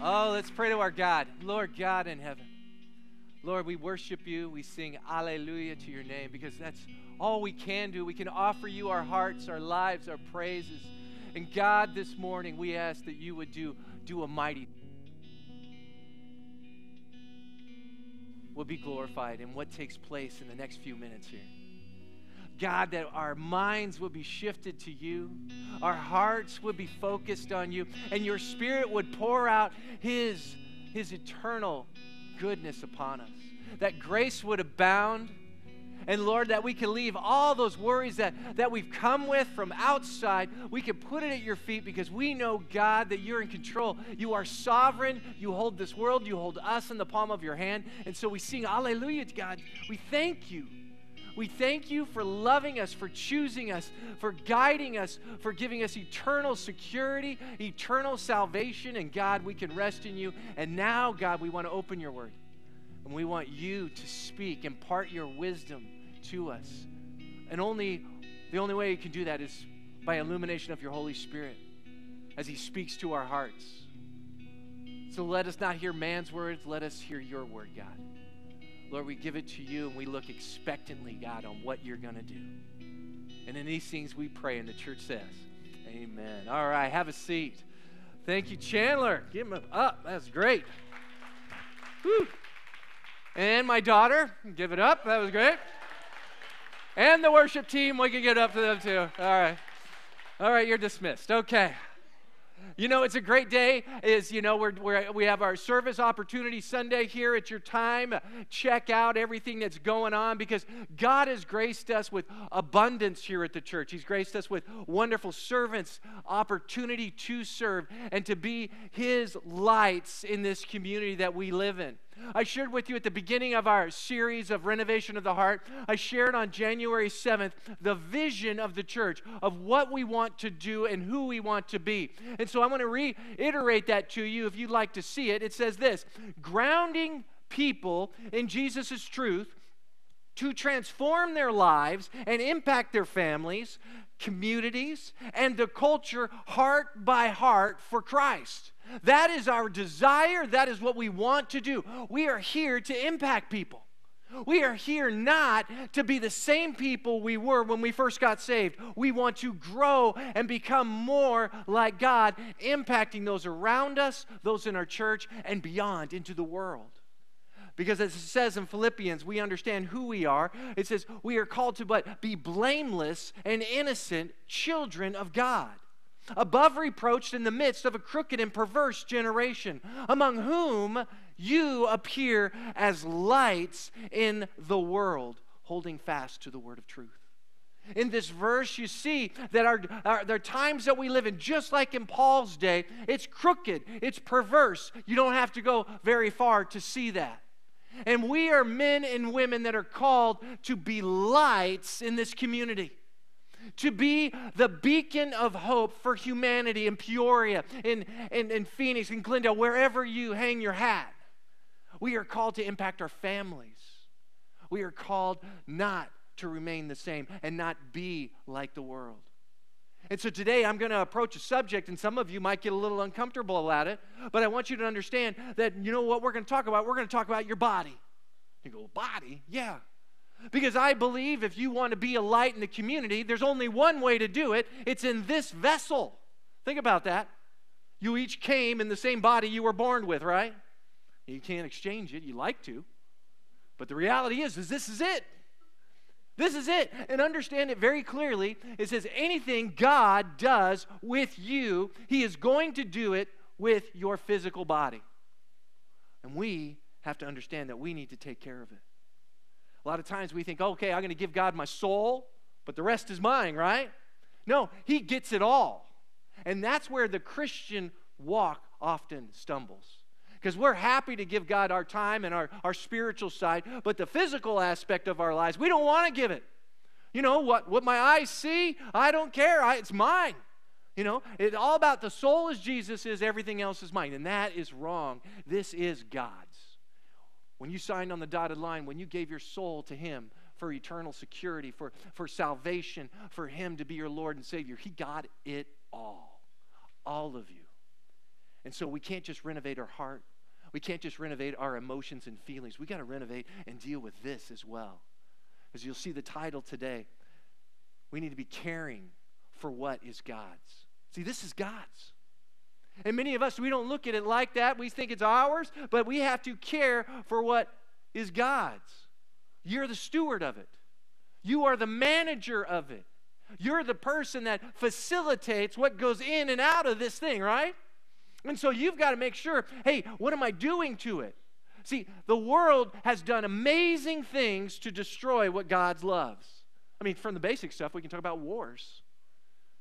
Oh, let's pray to our God. Lord God in heaven. Lord, we worship you. We sing alleluia to your name because that's all we can do. We can offer you our hearts, our lives, our praises. And God, this morning, we ask that you would do, do a mighty will be glorified in what takes place in the next few minutes here. God, that our minds would be shifted to you, our hearts would be focused on you, and your Spirit would pour out His, His eternal goodness upon us. That grace would abound. And Lord, that we can leave all those worries that, that we've come with from outside, we can put it at your feet because we know, God, that you're in control. You are sovereign. You hold this world. You hold us in the palm of your hand. And so we sing, Alleluia, God. We thank you we thank you for loving us, for choosing us, for guiding us, for giving us eternal security, eternal salvation. And God, we can rest in you. And now, God, we want to open your word. And we want you to speak, impart your wisdom to us. And only the only way you can do that is by illumination of your Holy Spirit as he speaks to our hearts. So let us not hear man's words, let us hear your word, God. Lord, we give it to you and we look expectantly, God, on what you're going to do. And in these things we pray, and the church says, Amen. All right, have a seat. Thank you, Chandler. Give him up. That's great. Whew. And my daughter, give it up. That was great. And the worship team, we can get up to them too. All right. All right, you're dismissed. Okay. You know, it's a great day. Is you know we're, we're, we have our service opportunity Sunday here. It's your time. Check out everything that's going on because God has graced us with abundance here at the church. He's graced us with wonderful servants, opportunity to serve, and to be His lights in this community that we live in. I shared with you at the beginning of our series of renovation of the heart, I shared on January 7th the vision of the church, of what we want to do and who we want to be. And so I want to reiterate that to you if you'd like to see it. It says this grounding people in Jesus' truth to transform their lives and impact their families, communities, and the culture heart by heart for Christ. That is our desire. That is what we want to do. We are here to impact people. We are here not to be the same people we were when we first got saved. We want to grow and become more like God, impacting those around us, those in our church, and beyond into the world. Because as it says in Philippians, we understand who we are. It says we are called to but be blameless and innocent children of God above reproach in the midst of a crooked and perverse generation, among whom you appear as lights in the world, holding fast to the word of truth. In this verse, you see that our, our, there are times that we live in, just like in Paul's day, it's crooked, it's perverse. You don't have to go very far to see that. And we are men and women that are called to be lights in this community to be the beacon of hope for humanity in Peoria, in, in, in Phoenix, in Glendale, wherever you hang your hat. We are called to impact our families. We are called not to remain the same and not be like the world. And so today I'm going to approach a subject, and some of you might get a little uncomfortable about it, but I want you to understand that you know what we're going to talk about? We're going to talk about your body. You go, body? Yeah. Because I believe if you want to be a light in the community, there's only one way to do it it's in this vessel. Think about that. You each came in the same body you were born with, right? You can't exchange it. You like to. But the reality is, is this is it. This is it. And understand it very clearly. It says anything God does with you, He is going to do it with your physical body. And we have to understand that we need to take care of it. A lot of times we think, okay, I'm going to give God my soul, but the rest is mine, right? No, He gets it all. And that's where the Christian walk often stumbles. Because we're happy to give God our time and our, our spiritual side, but the physical aspect of our lives, we don't want to give it. You know, what, what my eyes see, I don't care. I, it's mine. You know, it's all about the soul as Jesus is, everything else is mine. And that is wrong. This is God. When you signed on the dotted line, when you gave your soul to Him for eternal security, for, for salvation, for Him to be your Lord and Savior, He got it all. All of you. And so we can't just renovate our heart. We can't just renovate our emotions and feelings. We got to renovate and deal with this as well. As you'll see the title today, we need to be caring for what is God's. See, this is God's. And many of us, we don't look at it like that. We think it's ours, but we have to care for what is God's. You're the steward of it, you are the manager of it. You're the person that facilitates what goes in and out of this thing, right? And so you've got to make sure hey, what am I doing to it? See, the world has done amazing things to destroy what God loves. I mean, from the basic stuff, we can talk about wars,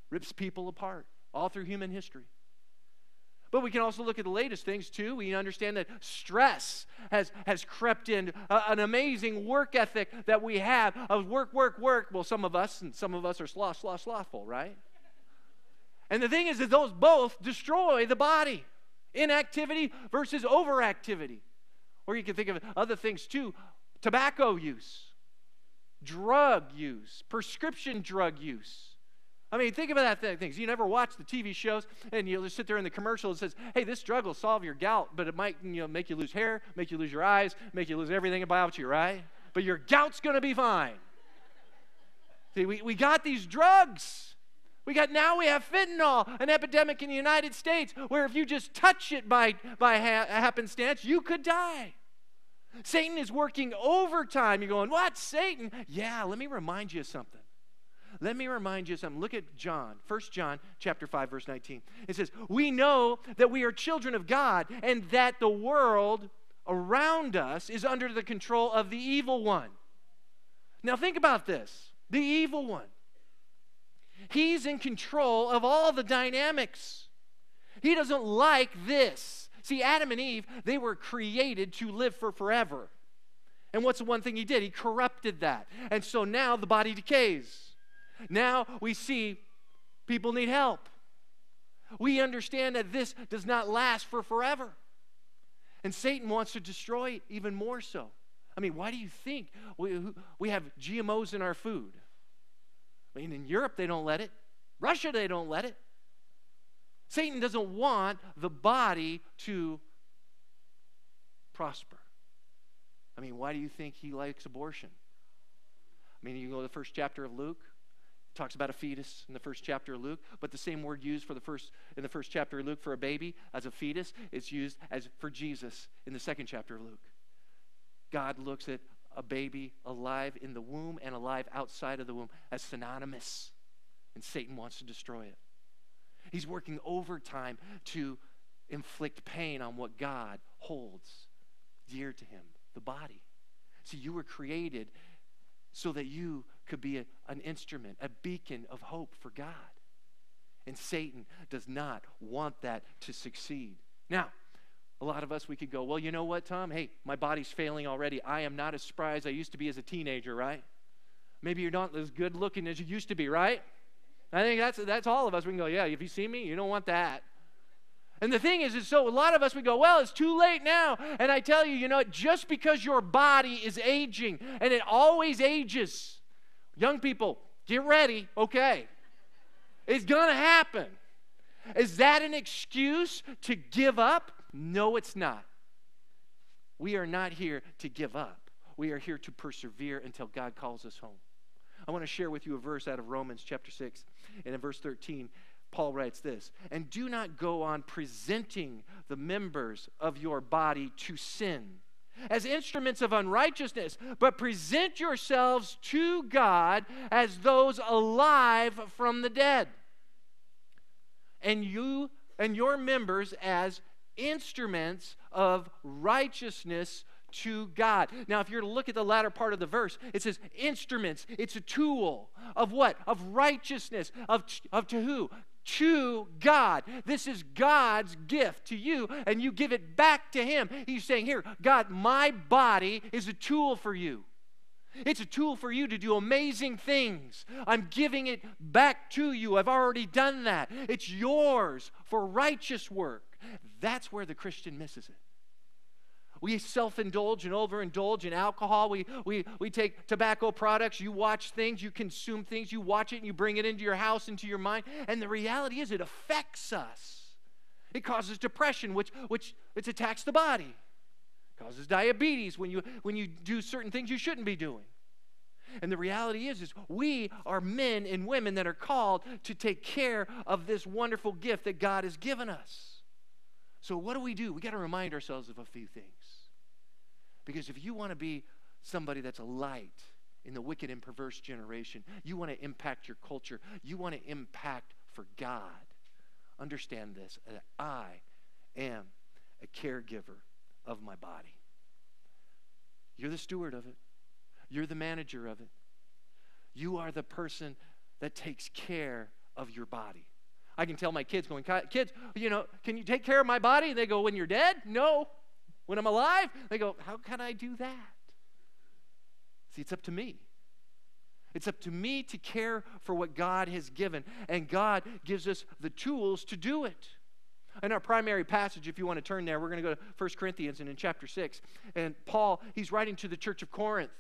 rips people apart all through human history. But we can also look at the latest things too. We understand that stress has, has crept in, uh, an amazing work ethic that we have of work, work, work. Well, some of us, and some of us are sloth, sloth, slothful, right? And the thing is that those both destroy the body inactivity versus overactivity. Or you can think of other things too tobacco use, drug use, prescription drug use. I mean, think about that things. You never watch the TV shows, and you'll just sit there in the commercial and says, "Hey, this drug will solve your gout, but it might, you know, make you lose hair, make you lose your eyes, make you lose everything about you, right? But your gout's going to be fine." See, we, we got these drugs. We got now we have fentanyl, an epidemic in the United States, where if you just touch it by by ha- happenstance, you could die. Satan is working overtime. You're going, what, Satan? Yeah, let me remind you of something. Let me remind you something. Look at John, 1 John chapter 5 verse 19. It says, "We know that we are children of God and that the world around us is under the control of the evil one." Now think about this. The evil one. He's in control of all the dynamics. He doesn't like this. See, Adam and Eve, they were created to live for forever. And what's the one thing he did? He corrupted that. And so now the body decays. Now we see people need help. We understand that this does not last for forever. And Satan wants to destroy it even more so. I mean, why do you think we, we have GMOs in our food? I mean, in Europe, they don't let it. Russia, they don't let it. Satan doesn't want the body to prosper. I mean, why do you think he likes abortion? I mean, you go to the first chapter of Luke talks about a fetus in the first chapter of Luke, but the same word used for the first in the first chapter of Luke for a baby as a fetus is used as for Jesus in the second chapter of Luke. God looks at a baby alive in the womb and alive outside of the womb as synonymous, and Satan wants to destroy it. He's working overtime to inflict pain on what God holds dear to him, the body. See, you were created so that you could be a, an instrument, a beacon of hope for God. And Satan does not want that to succeed. Now, a lot of us, we could go, well, you know what, Tom? Hey, my body's failing already. I am not as spry as I used to be as a teenager, right? Maybe you're not as good looking as you used to be, right? I think that's, that's all of us. We can go, yeah, if you see me, you don't want that. And the thing is, is so a lot of us we go, well, it's too late now. And I tell you, you know, just because your body is aging, and it always ages, Young people, get ready, okay? It's gonna happen. Is that an excuse to give up? No, it's not. We are not here to give up. We are here to persevere until God calls us home. I want to share with you a verse out of Romans chapter 6. And in verse 13, Paul writes this And do not go on presenting the members of your body to sin as instruments of unrighteousness, but present yourselves to God as those alive from the dead. And you and your members as instruments of righteousness to God. Now, if you're to look at the latter part of the verse, it says instruments. It's a tool of what? Of righteousness. Of, of to who? To God. This is God's gift to you, and you give it back to Him. He's saying, Here, God, my body is a tool for you. It's a tool for you to do amazing things. I'm giving it back to you. I've already done that. It's yours for righteous work. That's where the Christian misses it. We self indulge and overindulge in alcohol. We, we, we take tobacco products. You watch things, you consume things, you watch it, and you bring it into your house, into your mind. And the reality is, it affects us. It causes depression, which, which, which attacks the body. It causes diabetes when you, when you do certain things you shouldn't be doing. And the reality is, is we are men and women that are called to take care of this wonderful gift that God has given us. So what do we do? We got to remind ourselves of a few things. Because if you want to be somebody that's a light in the wicked and perverse generation, you want to impact your culture, you want to impact for God, understand this that I am a caregiver of my body. You're the steward of it. You're the manager of it. You are the person that takes care of your body. I can tell my kids, going, kids, you know, can you take care of my body? And They go, when you're dead? No. When I'm alive? They go, how can I do that? See, it's up to me. It's up to me to care for what God has given, and God gives us the tools to do it. In our primary passage, if you want to turn there, we're going to go to 1 Corinthians and in chapter 6. And Paul, he's writing to the church of Corinth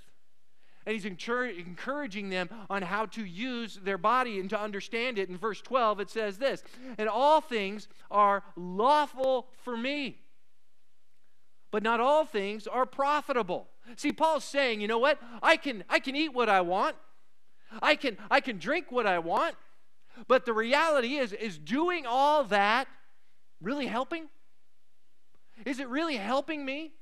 and he's encouraging them on how to use their body and to understand it. In verse 12, it says this And all things are lawful for me, but not all things are profitable. See, Paul's saying, you know what? I can, I can eat what I want, I can, I can drink what I want, but the reality is, is doing all that really helping? Is it really helping me?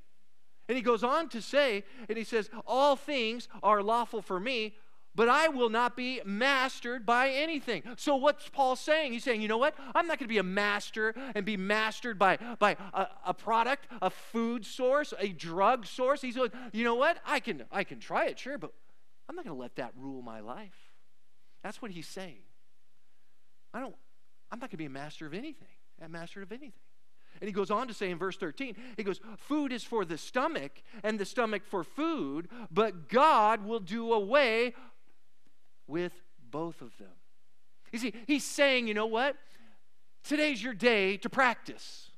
And he goes on to say, and he says, All things are lawful for me, but I will not be mastered by anything. So what's Paul saying? He's saying, you know what? I'm not going to be a master and be mastered by, by a, a, product, a food source, a drug source. He's going, you know what? I can, I can try it, sure, but I'm not going to let that rule my life. That's what he's saying. I don't, I'm not going to be a master of anything, a master of anything. And he goes on to say in verse 13, he goes, Food is for the stomach, and the stomach for food, but God will do away with both of them. You see, he's saying, you know what? Today's your day to practice.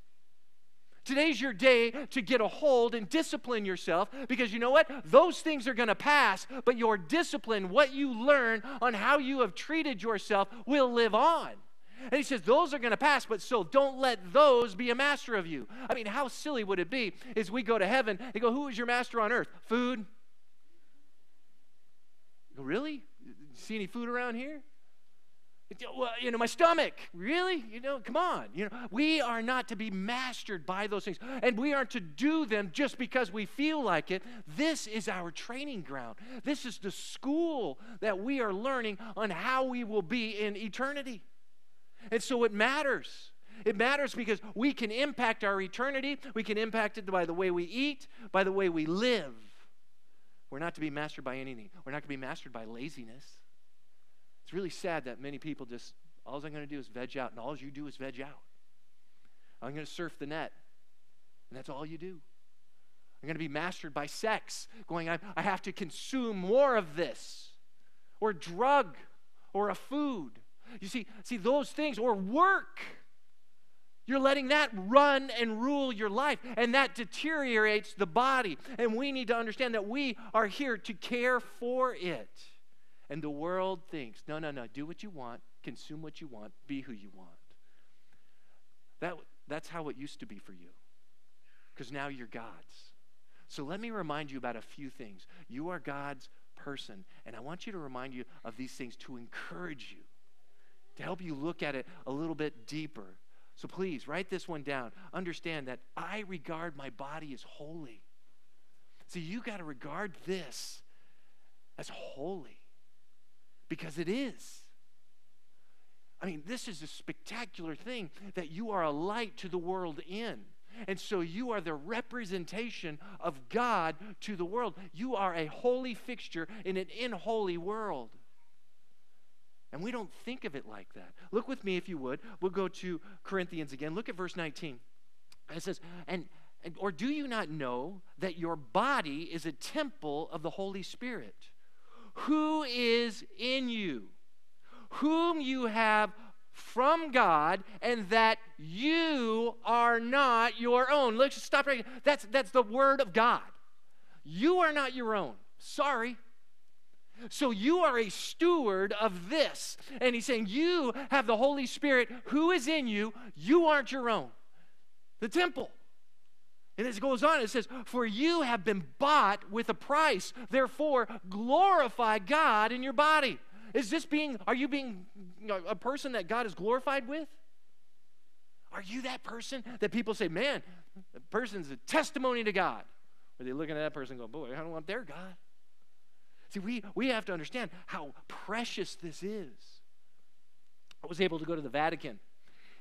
Today's your day to get a hold and discipline yourself because you know what? Those things are going to pass, but your discipline, what you learn on how you have treated yourself, will live on. And he says, Those are going to pass, but still, don't let those be a master of you. I mean, how silly would it be is we go to heaven and go, Who is your master on earth? Food? Go, really? See any food around here? Well, you know, my stomach. Really? You know, come on. You know, we are not to be mastered by those things. And we aren't to do them just because we feel like it. This is our training ground. This is the school that we are learning on how we will be in eternity. And so it matters. It matters because we can impact our eternity. We can impact it by the way we eat, by the way we live. We're not to be mastered by anything. We're not to be mastered by laziness. It's really sad that many people just, all I'm going to do is veg out, and all you do is veg out. I'm going to surf the net, and that's all you do. I'm going to be mastered by sex, going, I, I have to consume more of this, or drug, or a food. You see, see those things or work. You're letting that run and rule your life, and that deteriorates the body. And we need to understand that we are here to care for it. And the world thinks, no, no, no, do what you want, consume what you want, be who you want. That, that's how it used to be for you, because now you're God's. So let me remind you about a few things. You are God's person, and I want you to remind you of these things to encourage you to help you look at it a little bit deeper. So please write this one down. Understand that I regard my body as holy. See, you got to regard this as holy because it is. I mean, this is a spectacular thing that you are a light to the world in. And so you are the representation of God to the world. You are a holy fixture in an unholy world. And we don't think of it like that. Look with me, if you would. We'll go to Corinthians again. Look at verse 19. It says, and, and or do you not know that your body is a temple of the Holy Spirit, who is in you, whom you have from God, and that you are not your own. Let's stop right. That's, that's the word of God. You are not your own. Sorry. So you are a steward of this. And he's saying, You have the Holy Spirit who is in you. You aren't your own. the temple. And as it goes on, it says, For you have been bought with a price. Therefore, glorify God in your body. Is this being, are you being a person that God is glorified with? Are you that person that people say, man, the person's a testimony to God? Or they looking at that person and go, boy, I don't want their God. See, we, we have to understand how precious this is. I was able to go to the Vatican,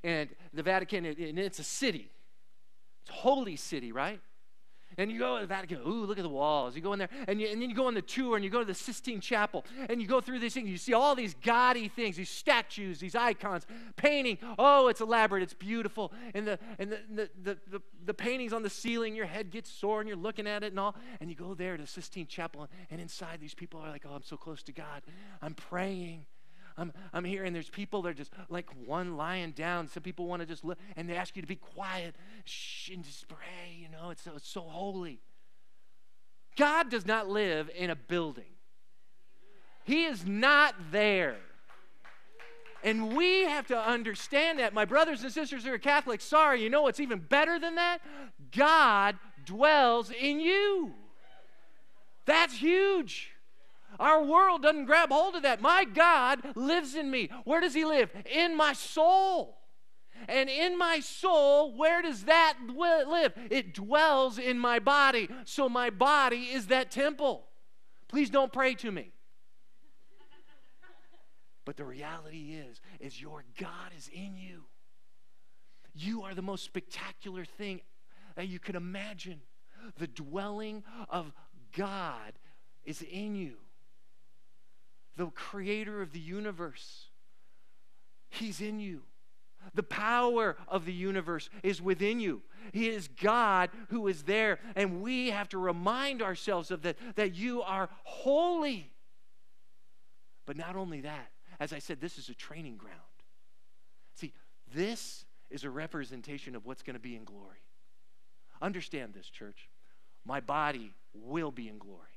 and the Vatican, and it's a city. It's a holy city, right? And you go to the Vatican, ooh, look at the walls. You go in there, and, you, and then you go on the tour, and you go to the Sistine Chapel, and you go through these things. You see all these gaudy things, these statues, these icons, painting. Oh, it's elaborate, it's beautiful. And the, and the, the, the, the, the paintings on the ceiling, your head gets sore, and you're looking at it and all. And you go there to the Sistine Chapel, and inside these people are like, oh, I'm so close to God. I'm praying. I'm, I'm here and there's people that are just like one lying down. Some people want to just look and they ask you to be quiet shh, and just pray. You know, it's so, it's so holy. God does not live in a building, He is not there. And we have to understand that. My brothers and sisters who are Catholics, sorry, you know what's even better than that? God dwells in you. That's huge. Our world doesn't grab hold of that. My God lives in me. Where does He live? In my soul. And in my soul, where does that live? It dwells in my body. So my body is that temple. Please don't pray to me. But the reality is is your God is in you. You are the most spectacular thing that you can imagine. The dwelling of God is in you the creator of the universe. He's in you. The power of the universe is within you. He is God who is there. And we have to remind ourselves of that, that you are holy. But not only that, as I said, this is a training ground. See, this is a representation of what's going to be in glory. Understand this, church. My body will be in glory.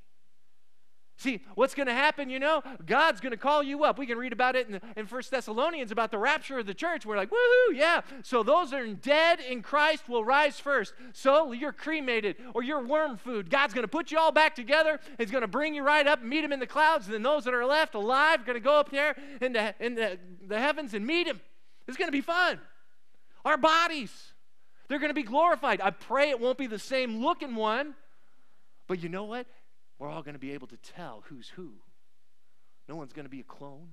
See, what's going to happen, you know? God's going to call you up. We can read about it in, in 1 Thessalonians about the rapture of the church. We're like, woohoo, yeah. So those that are dead in Christ will rise first. So you're cremated or you're worm food. God's going to put you all back together. He's going to bring you right up and meet him in the clouds. And then those that are left alive are going to go up there in, the, the, the heavens and meet him. It's going to be fun. Our bodies, they're going to be glorified. I pray it won't be the same looking one. But you know what? We're all going to be able to tell who's who. No one's going to be a clone.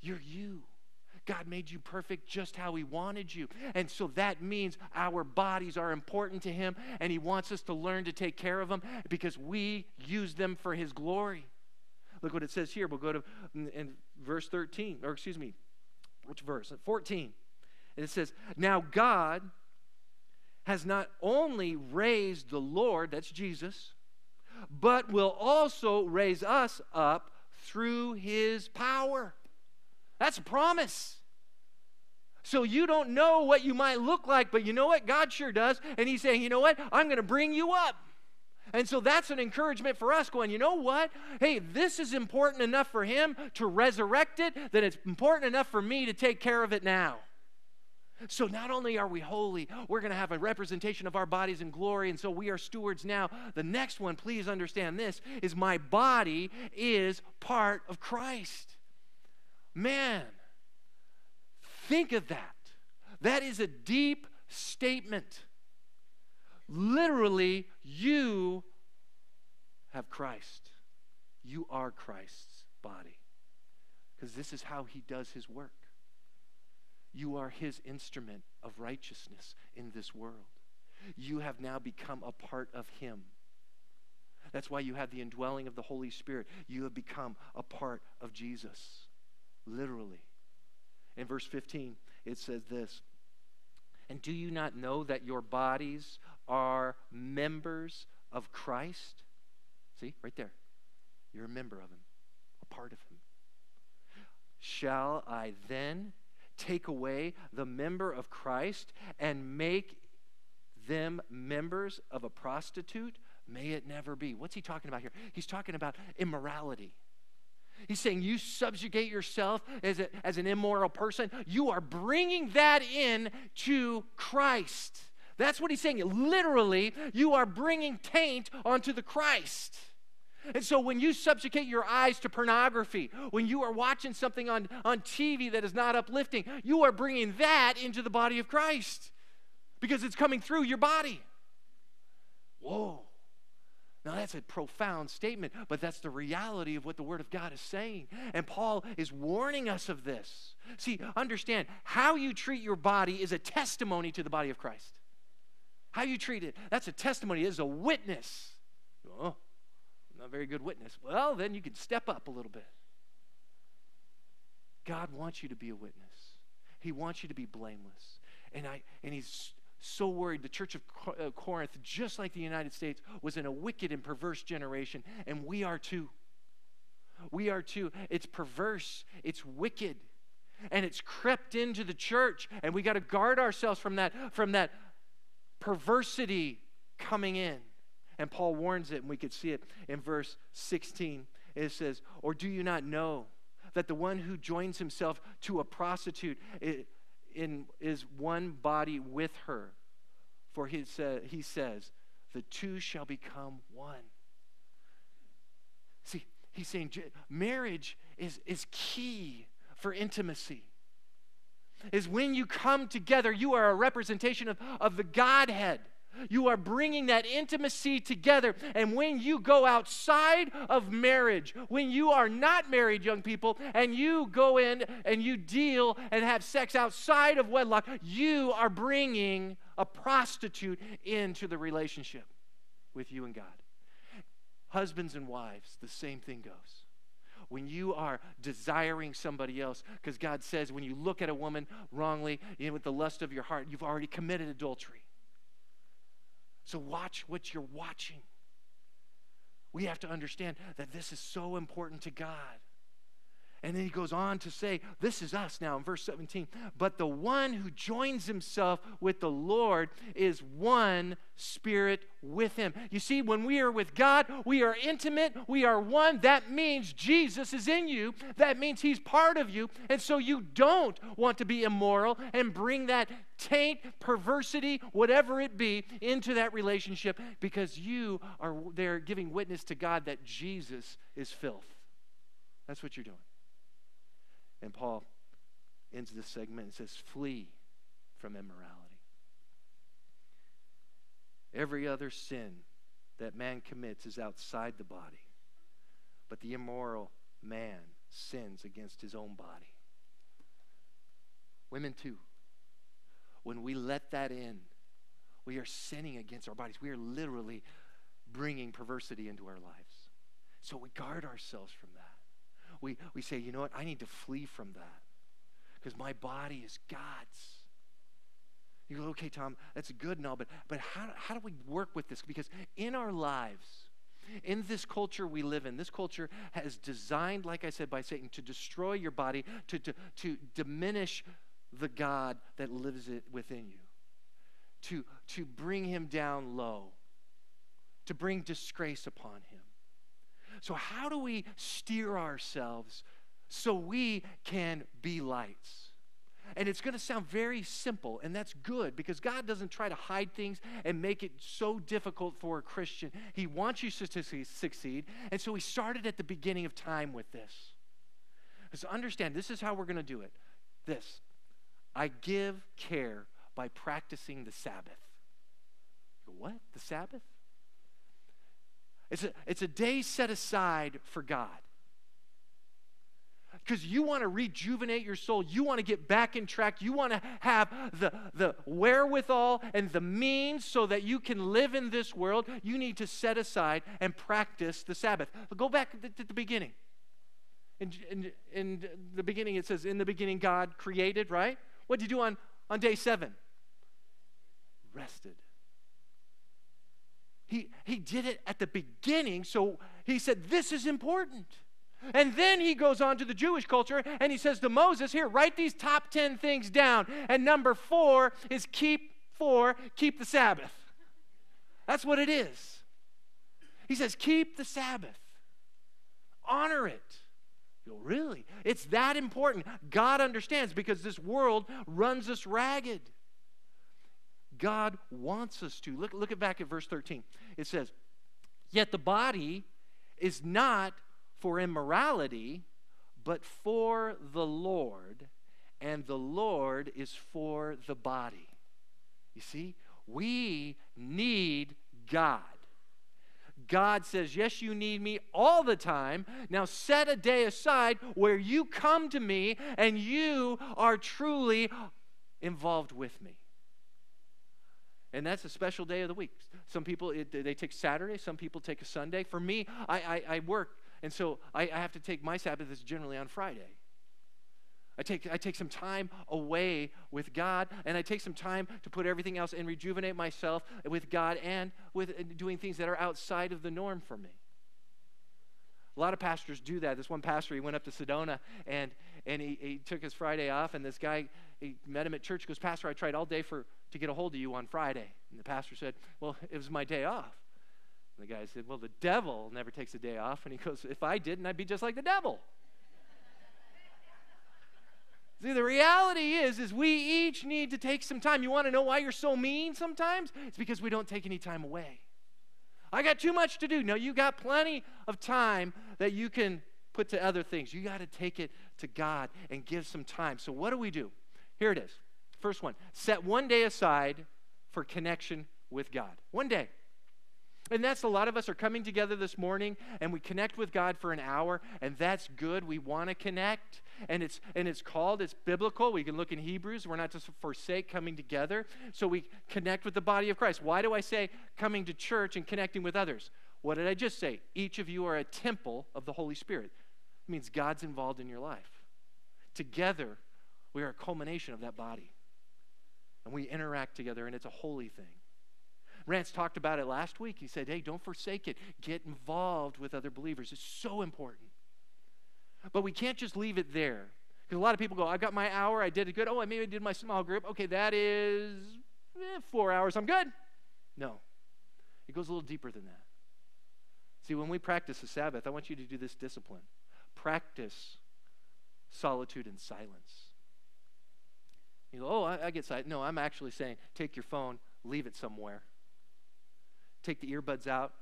You're you. God made you perfect just how He wanted you. And so that means our bodies are important to Him, and He wants us to learn to take care of them because we use them for His glory. Look what it says here. We'll go to in, in verse 13, or excuse me, which verse? 14. And it says, Now God has not only raised the Lord, that's Jesus, but will also raise us up through his power. That's a promise. So you don't know what you might look like, but you know what? God sure does. And he's saying, you know what? I'm going to bring you up. And so that's an encouragement for us going, you know what? Hey, this is important enough for him to resurrect it that it's important enough for me to take care of it now. So not only are we holy, we're going to have a representation of our bodies in glory, and so we are stewards now. The next one, please understand this, is my body is part of Christ. Man, think of that. That is a deep statement. Literally, you have Christ. You are Christ's body. Because this is how he does his work. You are his instrument of righteousness in this world. You have now become a part of him. That's why you have the indwelling of the Holy Spirit. You have become a part of Jesus, literally. In verse 15, it says this And do you not know that your bodies are members of Christ? See, right there. You're a member of him, a part of him. Shall I then take away the member of Christ and make them members of a prostitute? May it never be. What's he talking about here? He's talking about immorality. He's saying you subjugate yourself as, a, as an immoral person. You are bringing that in to Christ. That's what he's saying. Literally, you are bringing taint onto the Christ. And so when you subjugate your eyes to pornography, when you are watching something on, on TV that is not uplifting, you are bringing that into the body of Christ because it's coming through your body. Whoa. Now, that's a profound statement, but that's the reality of what the Word of God is saying. And Paul is warning us of this. See, understand, how you treat your body is a testimony to the body of Christ. How you treat it, that's a testimony, it is a witness. Oh, a very good witness. Well, then you can step up a little bit. God wants you to be a witness. He wants you to be blameless. And I and he's so worried. The church of uh, Corinth, just like the United States, was in a wicked and perverse generation, and we are too. We are too. It's perverse, it's wicked, and it's crept into the church, and we got to guard ourselves from that, from that perversity coming in. And Paul warns it, and we could see it in verse 16. It says, Or do you not know that the one who joins himself to a prostitute is one body with her. For he, he says, the two shall become one. See, he's saying marriage is, is key for intimacy. Is when you come together, you are a representation of, of the Godhead. You are bringing that intimacy together. And when you go outside of marriage, when you are not married, young people, and you go in and you deal and have sex outside of wedlock, you are bringing a prostitute into the relationship with you and God. Husbands and wives, the same thing goes when you are desiring somebody else, because God says when you look at a woman wrongly you know, with the lust of your heart, you've already committed adultery. So watch what you're watching. We have to understand that this is so important to God. And then he goes on to say, This is us now in verse 17. But the one who joins himself with the Lord is one spirit with him. You see, when we are with God, we are intimate, we are one. That means Jesus is in you, that means he's part of you. And so you don't want to be immoral and bring that taint, perversity, whatever it be, into that relationship because you are there giving witness to God that Jesus is filth. That's what you're doing. And Paul ends this segment and says, Flee from immorality. Every other sin that man commits is outside the body, but the immoral man sins against his own body. Women, too. When we let that in, we are sinning against our bodies. We are literally bringing perversity into our lives. So we guard ourselves from that we, we say, you know what, I need to flee from that because my body is God's. You go, okay, Tom, that's good and all, but, but how, how do we work with this? Because in our lives, in this culture we live in, this culture has designed, like I said, by Satan, to destroy your body, to, to, to diminish the God that lives it within you, to, to bring him down low, to bring disgrace upon him. So, how do we steer ourselves so we can be lights? And it's going to sound very simple, and that's good because God doesn't try to hide things and make it so difficult for a Christian. He wants you to succeed. And so He started at the beginning of time with this. So understand, this is how we're going to do it. This I give care by practicing the Sabbath. What? The Sabbath? It's a, it's a day set aside for God. Because you want to rejuvenate your soul. You want to get back in track. You want to have the, the wherewithal and the means so that you can live in this world. You need to set aside and practice the Sabbath. But go back to the beginning. In, in, in the beginning, it says, In the beginning, God created, right? What did you do on, on day seven? Rested. He, he did it at the beginning, so he said, This is important. And then he goes on to the Jewish culture and he says to Moses, Here, write these top 10 things down. And number four is keep four, keep the Sabbath. That's what it is. He says, Keep the Sabbath, honor it. You go, really? It's that important. God understands because this world runs us ragged. God wants us to. Look, look at back at verse 13. It says, Yet the body is not for immorality, but for the Lord, and the Lord is for the body. You see, we need God. God says, Yes, you need me all the time. Now set a day aside where you come to me and you are truly involved with me. And that's a special day of the week. Some people, it, they take Saturday, some people take a Sunday. For me, I, I, I work, and so I, I have to take my Sabbath is generally on Friday. I take, I take some time away with God, and I take some time to put everything else and rejuvenate myself with God and with doing things that are outside of the norm for me. A lot of pastors do that. This one pastor, he went up to Sedona and, and he, he took his Friday off, and this guy, he met him at church. He goes, Pastor, I tried all day for, to get a hold of you on Friday. And the pastor said, Well, it was my day off. And the guy said, Well, the devil never takes a day off. And he goes, If I didn't, I'd be just like the devil. See, the reality is, is we each need to take some time. You want to know why you're so mean sometimes? It's because we don't take any time away. I got too much to do. No, you got plenty of time that you can put to other things. You got to take it to God and give some time. So, what do we do? Here it is. First one set one day aside for connection with God. One day. And that's a lot of us are coming together this morning and we connect with God for an hour, and that's good. We want to connect. And it's and it's called, it's biblical. We can look in Hebrews. We're not to forsake coming together. So we connect with the body of Christ. Why do I say coming to church and connecting with others? What did I just say? Each of you are a temple of the Holy Spirit. It means God's involved in your life. Together, we are a culmination of that body. And we interact together, and it's a holy thing. Rance talked about it last week. He said, hey, don't forsake it. Get involved with other believers. It's so important. But we can't just leave it there. Because a lot of people go, I've got my hour, I did it good. Oh, I maybe did my small group. Okay, that is eh, four hours, I'm good. No, it goes a little deeper than that. See, when we practice the Sabbath, I want you to do this discipline practice solitude and silence. You go, oh, I, I get silent. No, I'm actually saying take your phone, leave it somewhere take the earbuds out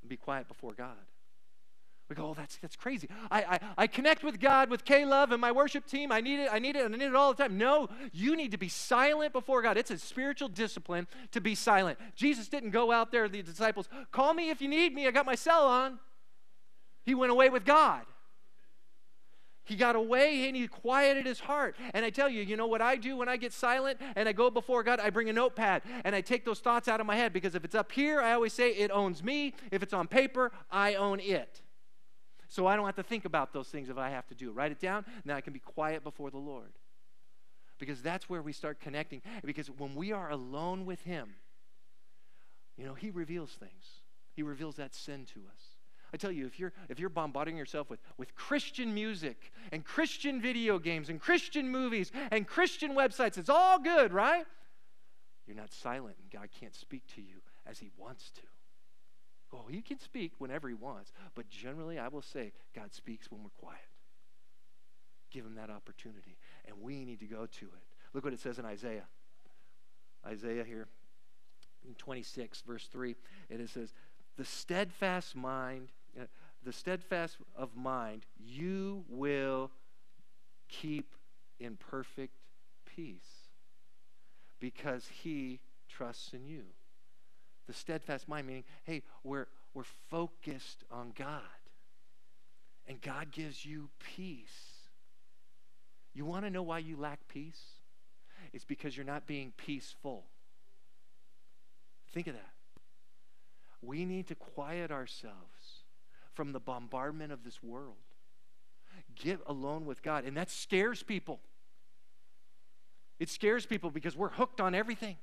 and be quiet before God. We go, oh, that's, that's crazy. I, I, I connect with God with K Love and my worship team. I need it, I need it, and I need it all the time. No, you need to be silent before God. It's a spiritual discipline to be silent. Jesus didn't go out there, the disciples, call me if you need me. I got my cell on. He went away with God. He got away and he quieted his heart. And I tell you, you know what I do when I get silent and I go before God? I bring a notepad and I take those thoughts out of my head because if it's up here, I always say it owns me. If it's on paper, I own it. So I don't have to think about those things if I have to do. Write it down, now I can be quiet before the Lord. Because that's where we start connecting. Because when we are alone with Him, you know, He reveals things. He reveals that sin to us. I tell you, if you're, if you're bombarding yourself with, with Christian music and Christian video games and Christian movies and Christian websites, it's all good, right? You're not silent and God can't speak to you as He wants to. Oh, He can speak whenever He wants, but generally I will say God speaks when we're quiet. Give Him that opportunity, and we need to go to it. Look what it says in Isaiah. Isaiah here in 26, verse 3, it says, The steadfast mind Uh, the steadfast of mind, you will keep in perfect peace because he trusts in you. The steadfast mind, meaning, hey, we're, we're focused on God. And God gives you peace. You want to know why you lack peace? It's because you're not being peaceful. Think of that. We need to quiet ourselves from the bombardment of this world. Get alone with God. And that scares people. It scares people because we're hooked on everything.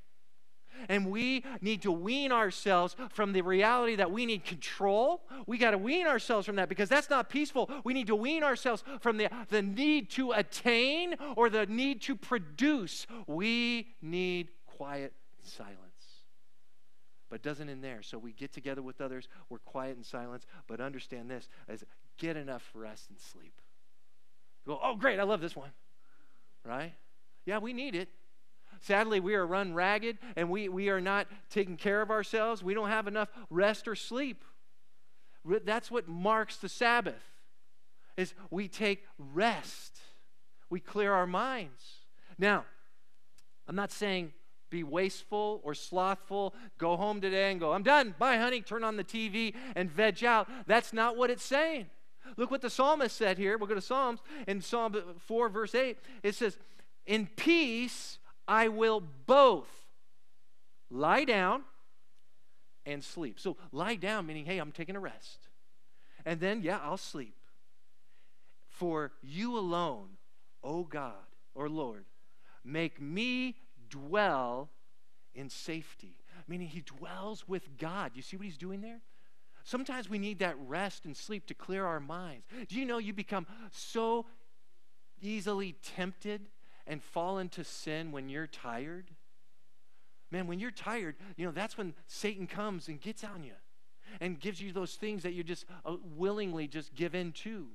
And we need to wean ourselves from the reality that we need control. We got to wean ourselves from that because that's not peaceful. We need to wean ourselves from the, the need to attain or the need to produce. We need quiet silence but doesn't in there. So we get together with others, we're quiet in silence, but understand this as get enough rest and sleep. You go, oh, great, I love this one. Right? Yeah, we need it. Sadly, we are run ragged and we, we are not taking care of ourselves. We don't have enough rest or sleep. That's what marks the Sabbath. Is we take rest. We clear our minds. Now, I'm not saying be wasteful or slothful. Go home today and go, I'm done. Bye, honey. Turn on the TV and veg out. That's not what it's saying. Look what the psalmist said here. We'll go to Psalms. In Psalm 4, verse 8, it says, In peace I will both lie down and sleep. So lie down, meaning, hey, I'm taking a rest. And then, yeah, I'll sleep. For you alone, O God or Lord, make me dwell in safety. Meaning he dwells with God. You see what he's doing there? Sometimes we need that rest and sleep to clear our minds. Do you know you become so easily tempted and fall into sin when you're tired? Man, when you're tired, you know, that's when Satan comes and gets on you and gives you those things that you just uh, willingly just give in to.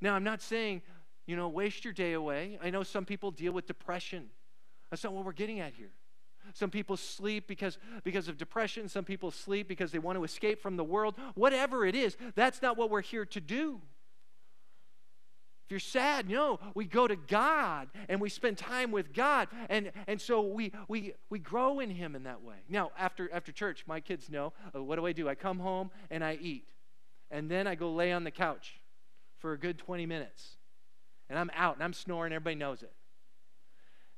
Now, I'm not saying, you know, waste your day away. I know some people deal with depression. That's not what we're getting at here. Some people sleep because, because of depression. Some people sleep because they want to escape from the world. Whatever it is, that's not what we're here to do. If you're sad, no, we go to God and we spend time with God. And, and so we, we, we grow in Him in that way. Now, after, after church, my kids know uh, what do I do? I come home and I eat. And then I go lay on the couch for a good 20 minutes. And I'm out and I'm snoring. Everybody knows it.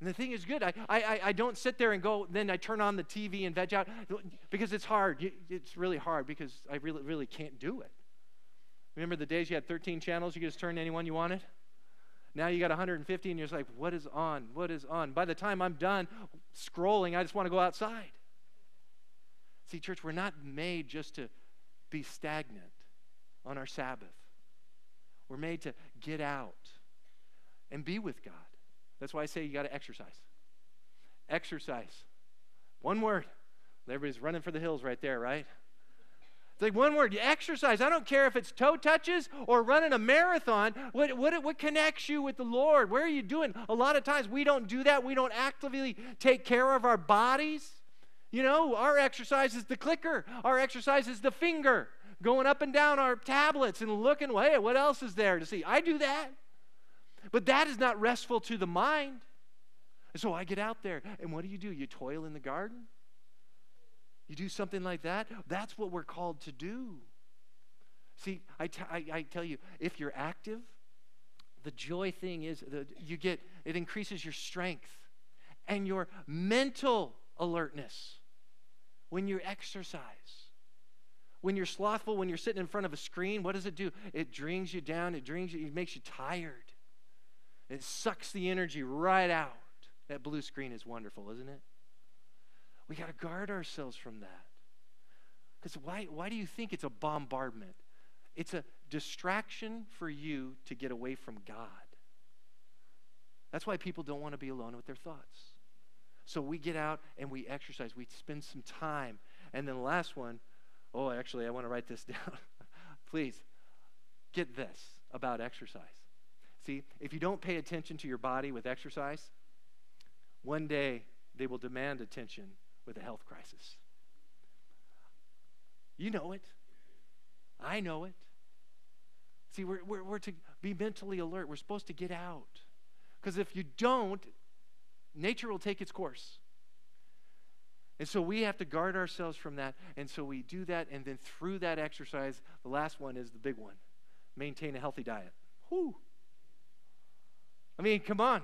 And the thing is good. I, I, I don't sit there and go, then I turn on the TV and veg out because it's hard. It's really hard because I really, really can't do it. Remember the days you had 13 channels, you could just turn to anyone you wanted? Now you got 150 and you're like, what is on? What is on? By the time I'm done scrolling, I just want to go outside. See, church, we're not made just to be stagnant on our Sabbath. We're made to get out and be with God. That's why I say you got to exercise. Exercise. One word. Everybody's running for the hills right there, right? It's like one word, you exercise. I don't care if it's toe touches or running a marathon. What, what, what connects you with the Lord? Where are you doing? A lot of times we don't do that. We don't actively take care of our bodies. You know, our exercise is the clicker, our exercise is the finger, going up and down our tablets and looking, hey, what else is there to see? I do that. But that is not restful to the mind. So I get out there, and what do you do? You toil in the garden? You do something like that, that's what we're called to do. See, I, t- I, I tell you, if you're active, the joy thing is that you get it increases your strength and your mental alertness when you exercise. When you're slothful, when you're sitting in front of a screen, what does it do? It drains you down, it drains you, it makes you tired. It sucks the energy right out. That blue screen is wonderful, isn't it? We got to guard ourselves from that. Because why, why do you think it's a bombardment? It's a distraction for you to get away from God. That's why people don't want to be alone with their thoughts. So we get out and we exercise. We spend some time. And then the last one, oh, actually, I want to write this down. Please get this about exercise. See, if you don't pay attention to your body with exercise, one day they will demand attention with a health crisis. You know it. I know it. See, we're, we're, we're to be mentally alert. We're supposed to get out. Because if you don't, nature will take its course. And so we have to guard ourselves from that. And so we do that. And then through that exercise, the last one is the big one maintain a healthy diet. Whew. I mean, come on.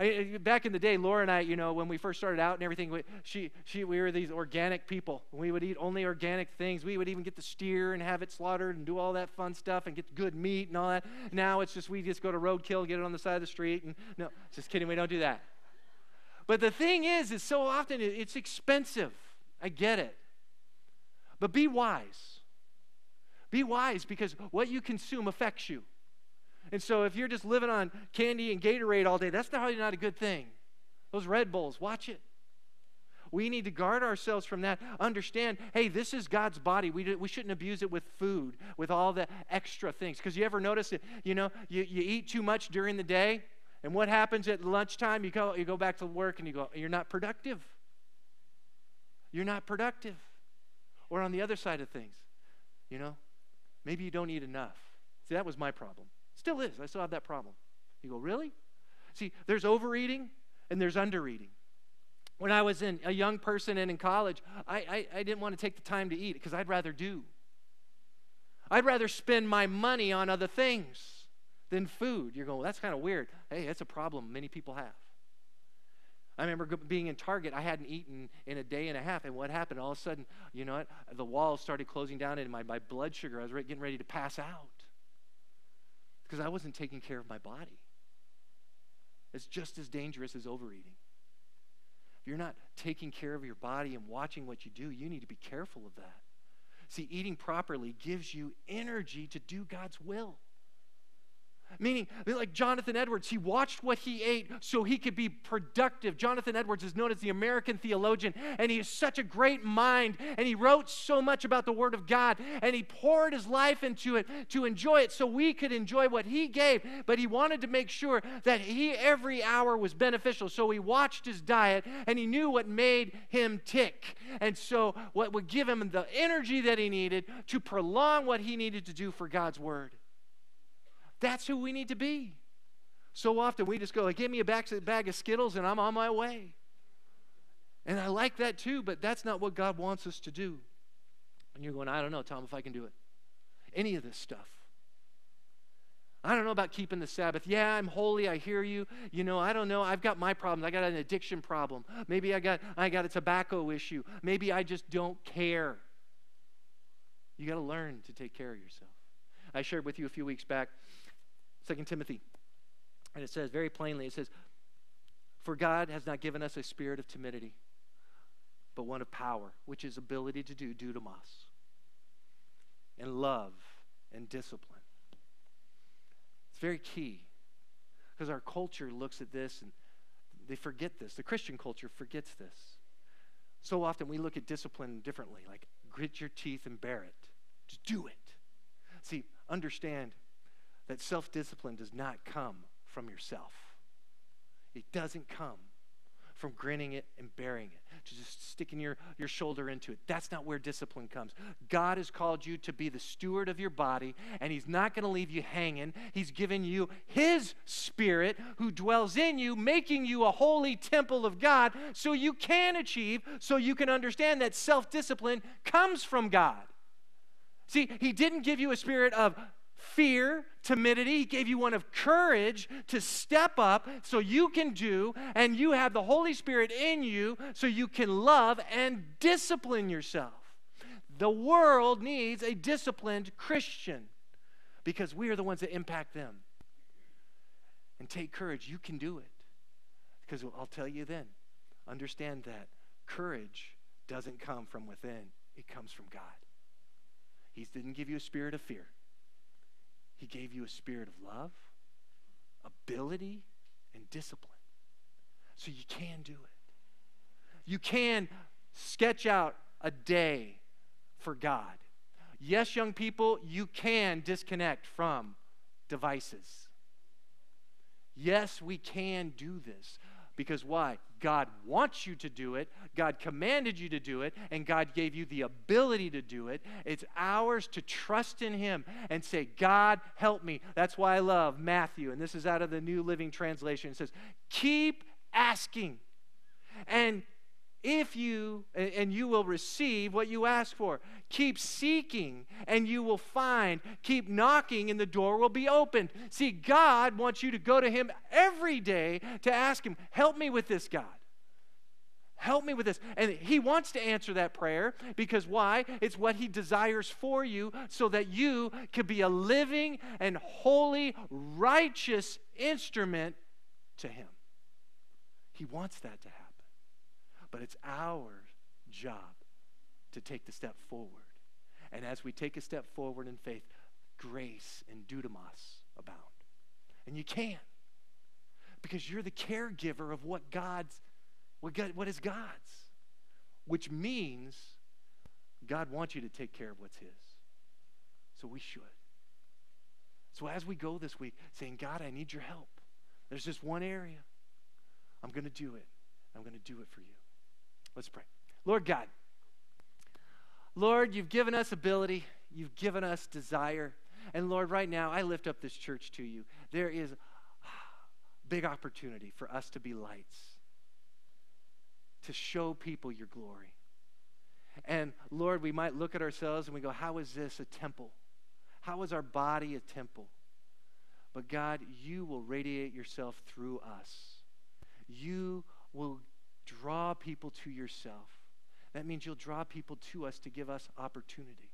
I, back in the day, Laura and I, you know, when we first started out and everything, we, she, she, we were these organic people. We would eat only organic things. We would even get the steer and have it slaughtered and do all that fun stuff and get good meat and all that. Now it's just we just go to roadkill, get it on the side of the street, and no, just kidding. We don't do that. But the thing is, is so often it's expensive. I get it. But be wise. Be wise because what you consume affects you. And so if you're just living on candy and Gatorade all day, that's probably not a good thing. Those Red Bulls, watch it. We need to guard ourselves from that. Understand, hey, this is God's body. We, we shouldn't abuse it with food, with all the extra things. Because you ever notice that, you know, you, you eat too much during the day And what happens at lunchtime? You go, you go back to work and you go, you're not productive. You're not productive. Or on the other side of things, you know, maybe you don't eat enough. See, that was my problem. Still is. I still have that problem. You go, really? See, there's overeating and there's undereating. When I was in a young person and in college, I, I, I didn't want to take the time to eat because I'd rather do. I'd rather spend my money on other things than food. You're going, well, that's kind of weird. Hey, that's a problem many people have. I remember being in Target. I hadn't eaten in a day and a half. And what happened? All of a sudden, you know what? The walls started closing down, and my, my blood sugar, I was getting ready to pass out because I wasn't taking care of my body. It's just as dangerous as overeating. If you're not taking care of your body and watching what you do, you need to be careful of that. See, eating properly gives you energy to do God's will. Meaning, like Jonathan Edwards, he watched what he ate so he could be productive. Jonathan Edwards is known as the American theologian, and he is such a great mind, and he wrote so much about the Word of God, and he poured his life into it to enjoy it so we could enjoy what he gave. But he wanted to make sure that he every hour was beneficial. So he watched his diet, and he knew what made him tick. And so, what would give him the energy that he needed to prolong what he needed to do for God's Word. That's who we need to be. So often we just go, like, give me a bag of Skittles and I'm on my way. And I like that too, but that's not what God wants us to do. And you're going, I don't know, Tom, if I can do it. Any of this stuff. I don't know about keeping the Sabbath. Yeah, I'm holy. I hear you. You know, I don't know. I've got my problems. I got an addiction problem. Maybe I got I got a tobacco issue. Maybe I just don't care. You got to learn to take care of yourself. I shared with you a few weeks back Second Timothy. And it says very plainly, it says, For God has not given us a spirit of timidity, but one of power, which is ability to do dunamis, and love and discipline. It's very key because our culture looks at this and they forget this. The Christian culture forgets this. So often we look at discipline differently, like grit your teeth and bear it. Just do it. See, understand that self discipline does not come from yourself. It doesn't come from grinning it and bearing it, to just sticking your, your shoulder into it. That's not where discipline comes. God has called you to be the steward of your body, and He's not going to leave you hanging. He's given you His Spirit who dwells in you, making you a holy temple of God so you can achieve, so you can understand that self discipline comes from God. See, He didn't give you a spirit of fear, timidity. He gave you one of courage to step up so you can do, and you have the Holy Spirit in you so you can love and discipline yourself. The world needs a disciplined Christian because we are the ones that impact them. And take courage. You can do it. Because I'll tell you then, understand that courage doesn't come from within, it comes from God. He didn't give you a spirit of fear. He gave you a spirit of love, ability, and discipline. So you can do it. You can sketch out a day for God. Yes, young people, you can disconnect from devices. Yes, we can do this. Because why? God wants you to do it, God commanded you to do it, and God gave you the ability to do it. It's ours to trust in Him and say, God, help me. That's why I love Matthew, and this is out of the New Living Translation. It says, Keep asking. And if you and you will receive what you ask for. Keep seeking and you will find. Keep knocking and the door will be opened. See god wants you to go to him every day to ask him help me with this god. Help me with this. And he wants to answer that prayer because why? It's what he desires for you so that you could be a living and holy righteous instrument to him. He wants that to happen but it's our job to take the step forward. And as we take a step forward in faith, grace and dunamis abound. And you can. Because you're the caregiver of what God's what, God, what is God's. Which means God wants you to take care of what's his. So we should. So as we go this week, saying, God, I need your help. There's just one area. I'm going to do it. I'm going to do it for you. Let's pray. Lord God, Lord, you've given us ability, you've given us desire. And Lord, right now, I lift up this church to you. There is big opportunity for us to be lights, to show people your glory. And Lord, we might look at ourselves and we go, How is this a temple? How is our body a temple? But God, you will radiate yourself through us. You will draw people to yourself. That means you'll draw people to us to give us opportunity.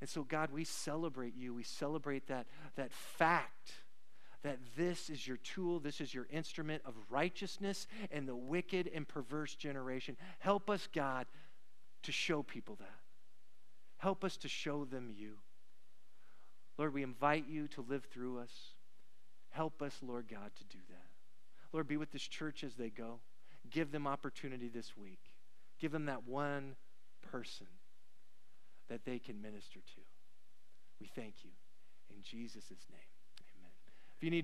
And so, God, we celebrate you. We celebrate that, that fact that this is your tool, this is your instrument of righteousness and the wicked and perverse generation. Help us, God, to show people that. Help us to show them you. Lord, we invite you to live through us. Help us, Lord God, to do that. Lord, be with this church as they go. Give them opportunity this week. Give them that one person that they can minister to. We thank you. In Jesus' name.